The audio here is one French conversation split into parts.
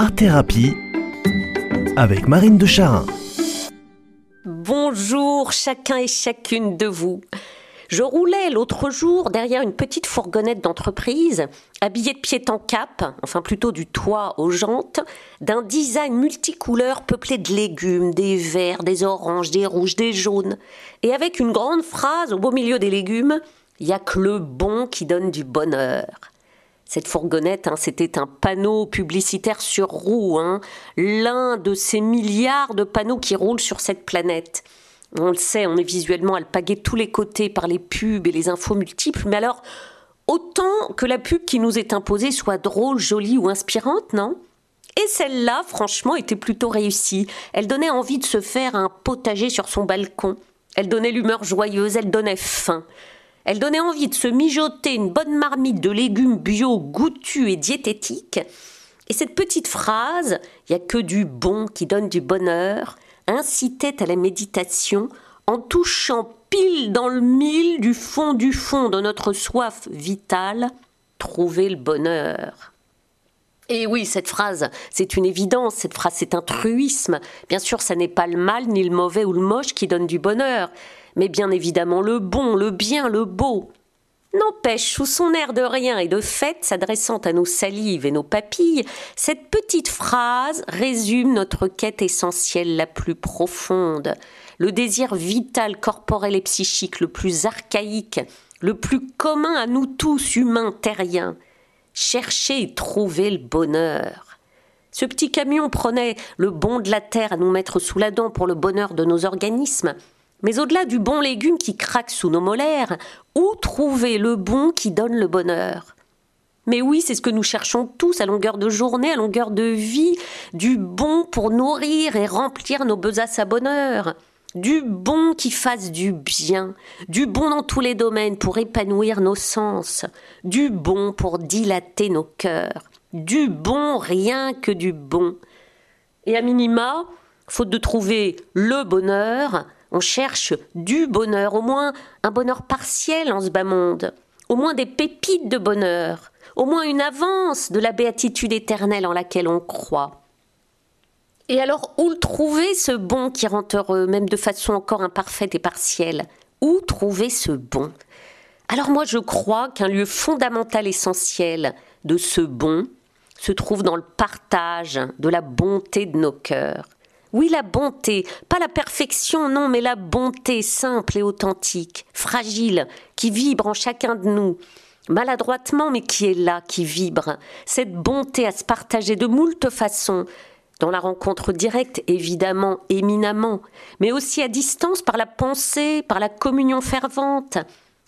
Art Thérapie avec Marine de Charin. Bonjour chacun et chacune de vous. Je roulais l'autre jour derrière une petite fourgonnette d'entreprise, habillée de pied en cap, enfin plutôt du toit aux jantes, d'un design multicouleur peuplé de légumes, des verts, des oranges, des rouges, des jaunes, et avec une grande phrase au beau milieu des légumes il n'y a que le bon qui donne du bonheur. Cette fourgonnette, hein, c'était un panneau publicitaire sur roue, hein, l'un de ces milliards de panneaux qui roulent sur cette planète. On le sait, on est visuellement alpagué de tous les côtés par les pubs et les infos multiples, mais alors, autant que la pub qui nous est imposée soit drôle, jolie ou inspirante, non? Et celle-là, franchement, était plutôt réussie. Elle donnait envie de se faire un potager sur son balcon. Elle donnait l'humeur joyeuse, elle donnait faim. Elle donnait envie de se mijoter une bonne marmite de légumes bio, goûtus et diététiques. Et cette petite phrase, il n'y a que du bon qui donne du bonheur, incitait à la méditation en touchant pile dans le mille du fond du fond de notre soif vitale, trouver le bonheur. Et oui, cette phrase, c'est une évidence, cette phrase, c'est un truisme. Bien sûr, ça n'est pas le mal, ni le mauvais ou le moche qui donne du bonheur, mais bien évidemment le bon, le bien, le beau. N'empêche, sous son air de rien et de fête s'adressant à nos salives et nos papilles, cette petite phrase résume notre quête essentielle la plus profonde, le désir vital, corporel et psychique le plus archaïque, le plus commun à nous tous, humains terriens. Chercher et trouver le bonheur. Ce petit camion prenait le bon de la terre à nous mettre sous la dent pour le bonheur de nos organismes. Mais au-delà du bon légume qui craque sous nos molaires, où trouver le bon qui donne le bonheur? Mais oui, c'est ce que nous cherchons tous à longueur de journée, à longueur de vie, du bon pour nourrir et remplir nos besaces à bonheur, du bon qui fasse du bien, du bon dans tous les domaines pour épanouir nos sens, du bon pour dilater nos cœurs, du bon rien que du bon. Et à minima, faute de trouver le bonheur, on cherche du bonheur, au moins un bonheur partiel en ce bas monde, au moins des pépites de bonheur, au moins une avance de la béatitude éternelle en laquelle on croit. Et alors, où trouver ce bon qui rend heureux, même de façon encore imparfaite et partielle? Où trouver ce bon? Alors moi, je crois qu'un lieu fondamental essentiel de ce bon se trouve dans le partage de la bonté de nos cœurs. Oui, la bonté, pas la perfection, non, mais la bonté simple et authentique, fragile, qui vibre en chacun de nous, maladroitement, mais qui est là, qui vibre. Cette bonté à se partager de moult façons, dans la rencontre directe, évidemment, éminemment, mais aussi à distance par la pensée, par la communion fervente,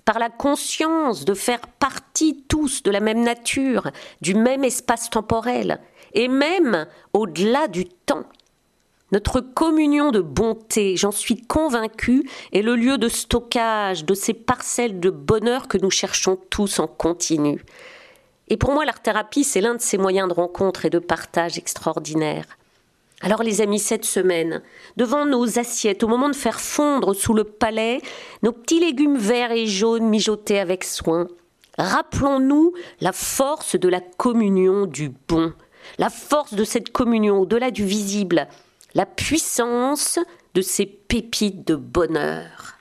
par la conscience de faire partie tous de la même nature, du même espace temporel, et même au-delà du temps. Notre communion de bonté, j'en suis convaincue, est le lieu de stockage de ces parcelles de bonheur que nous cherchons tous en continu. Et pour moi, l'art-thérapie, c'est l'un de ces moyens de rencontre et de partage extraordinaires. Alors les amis, cette semaine, devant nos assiettes, au moment de faire fondre sous le palais nos petits légumes verts et jaunes mijotés avec soin, rappelons-nous la force de la communion du bon, la force de cette communion au-delà du visible, la puissance de ces pépites de bonheur.